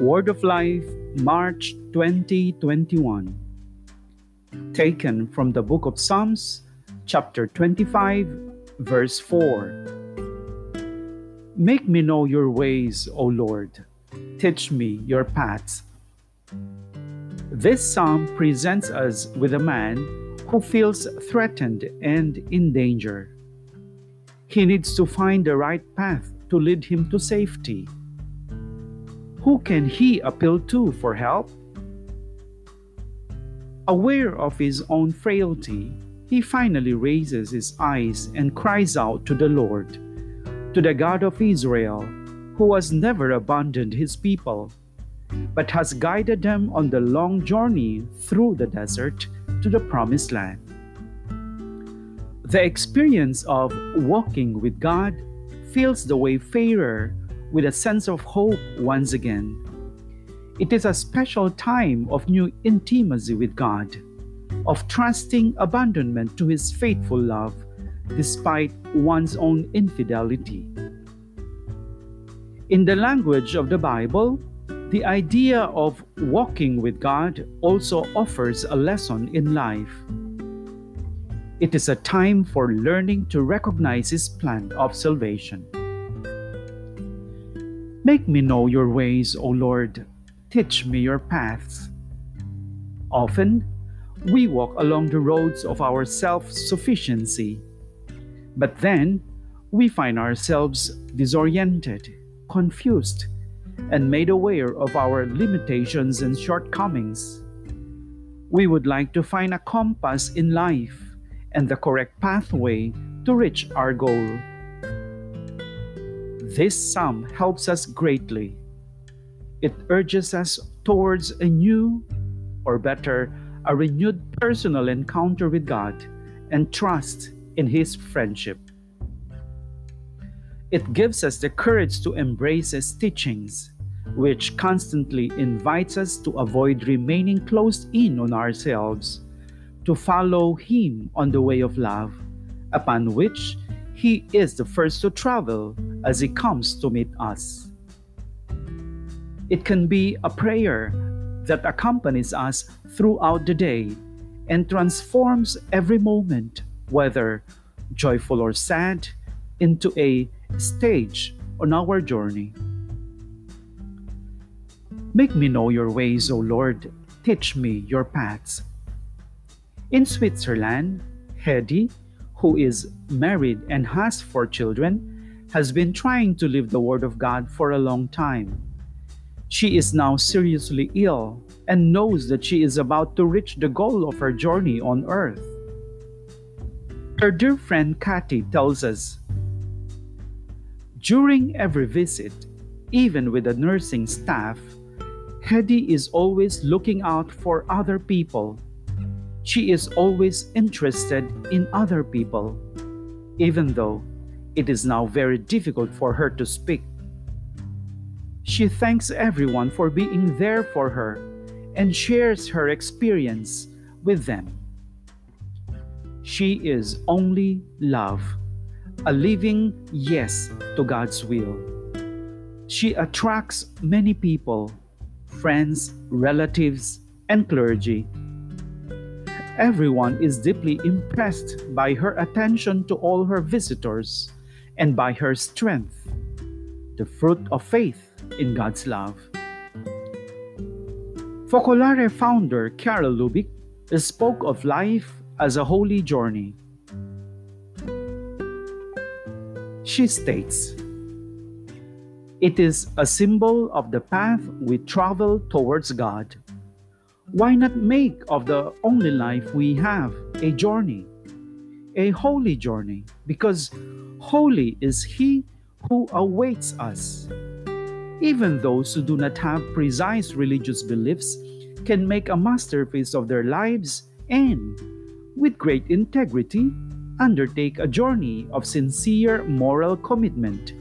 Word of Life, March 2021. Taken from the book of Psalms, chapter 25, verse 4. Make me know your ways, O Lord. Teach me your paths. This psalm presents us with a man who feels threatened and in danger. He needs to find the right path to lead him to safety. Who can he appeal to for help? Aware of his own frailty, he finally raises his eyes and cries out to the Lord, to the God of Israel, who has never abandoned his people, but has guided them on the long journey through the desert to the promised land. The experience of walking with God fills the wayfarer with a sense of hope once again. It is a special time of new intimacy with God, of trusting abandonment to His faithful love despite one's own infidelity. In the language of the Bible, the idea of walking with God also offers a lesson in life. It is a time for learning to recognize His plan of salvation. Make me know your ways, O Lord. Teach me your paths. Often, we walk along the roads of our self sufficiency, but then we find ourselves disoriented, confused, and made aware of our limitations and shortcomings. We would like to find a compass in life and the correct pathway to reach our goal. This psalm helps us greatly. It urges us towards a new, or better, a renewed personal encounter with God and trust in His friendship. It gives us the courage to embrace His teachings, which constantly invites us to avoid remaining closed in on ourselves, to follow Him on the way of love, upon which He is the first to travel as He comes to meet us. It can be a prayer that accompanies us throughout the day and transforms every moment, whether joyful or sad, into a stage on our journey. Make me know your ways, O Lord. Teach me your paths. In Switzerland, Hedy, who is married and has four children, has been trying to live the Word of God for a long time. She is now seriously ill and knows that she is about to reach the goal of her journey on earth. Her dear friend Kathy tells us During every visit, even with the nursing staff, Hedy is always looking out for other people. She is always interested in other people, even though it is now very difficult for her to speak. She thanks everyone for being there for her and shares her experience with them. She is only love, a living yes to God's will. She attracts many people, friends, relatives, and clergy. Everyone is deeply impressed by her attention to all her visitors and by her strength, the fruit of faith in God's love. Focolare founder Chiara Lubich spoke of life as a holy journey. She states, It is a symbol of the path we travel towards God. Why not make of the only life we have a journey? a holy journey because holy is He who awaits us. Even those who do not have precise religious beliefs can make a masterpiece of their lives and, with great integrity, undertake a journey of sincere moral commitment.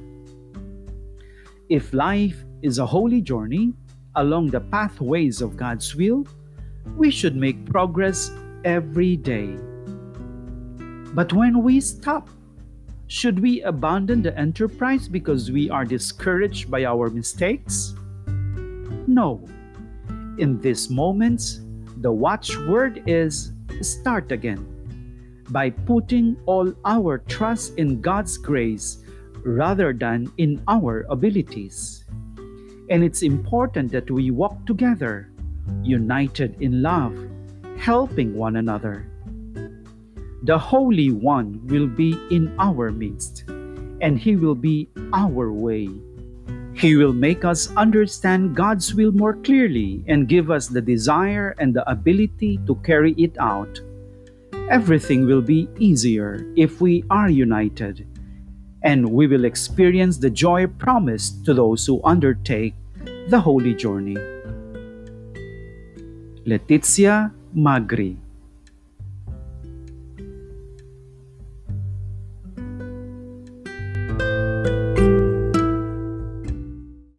If life is a holy journey along the pathways of God's will, we should make progress every day. But when we stop, should we abandon the enterprise because we are discouraged by our mistakes? No. In these moments, the watchword is start again by putting all our trust in God's grace rather than in our abilities. And it's important that we walk together, united in love, helping one another. The Holy One will be in our midst, and He will be our way. He will make us understand God's will more clearly and give us the desire and the ability to carry it out. Everything will be easier if we are united, and we will experience the joy promised to those who undertake the holy journey. Letizia Magri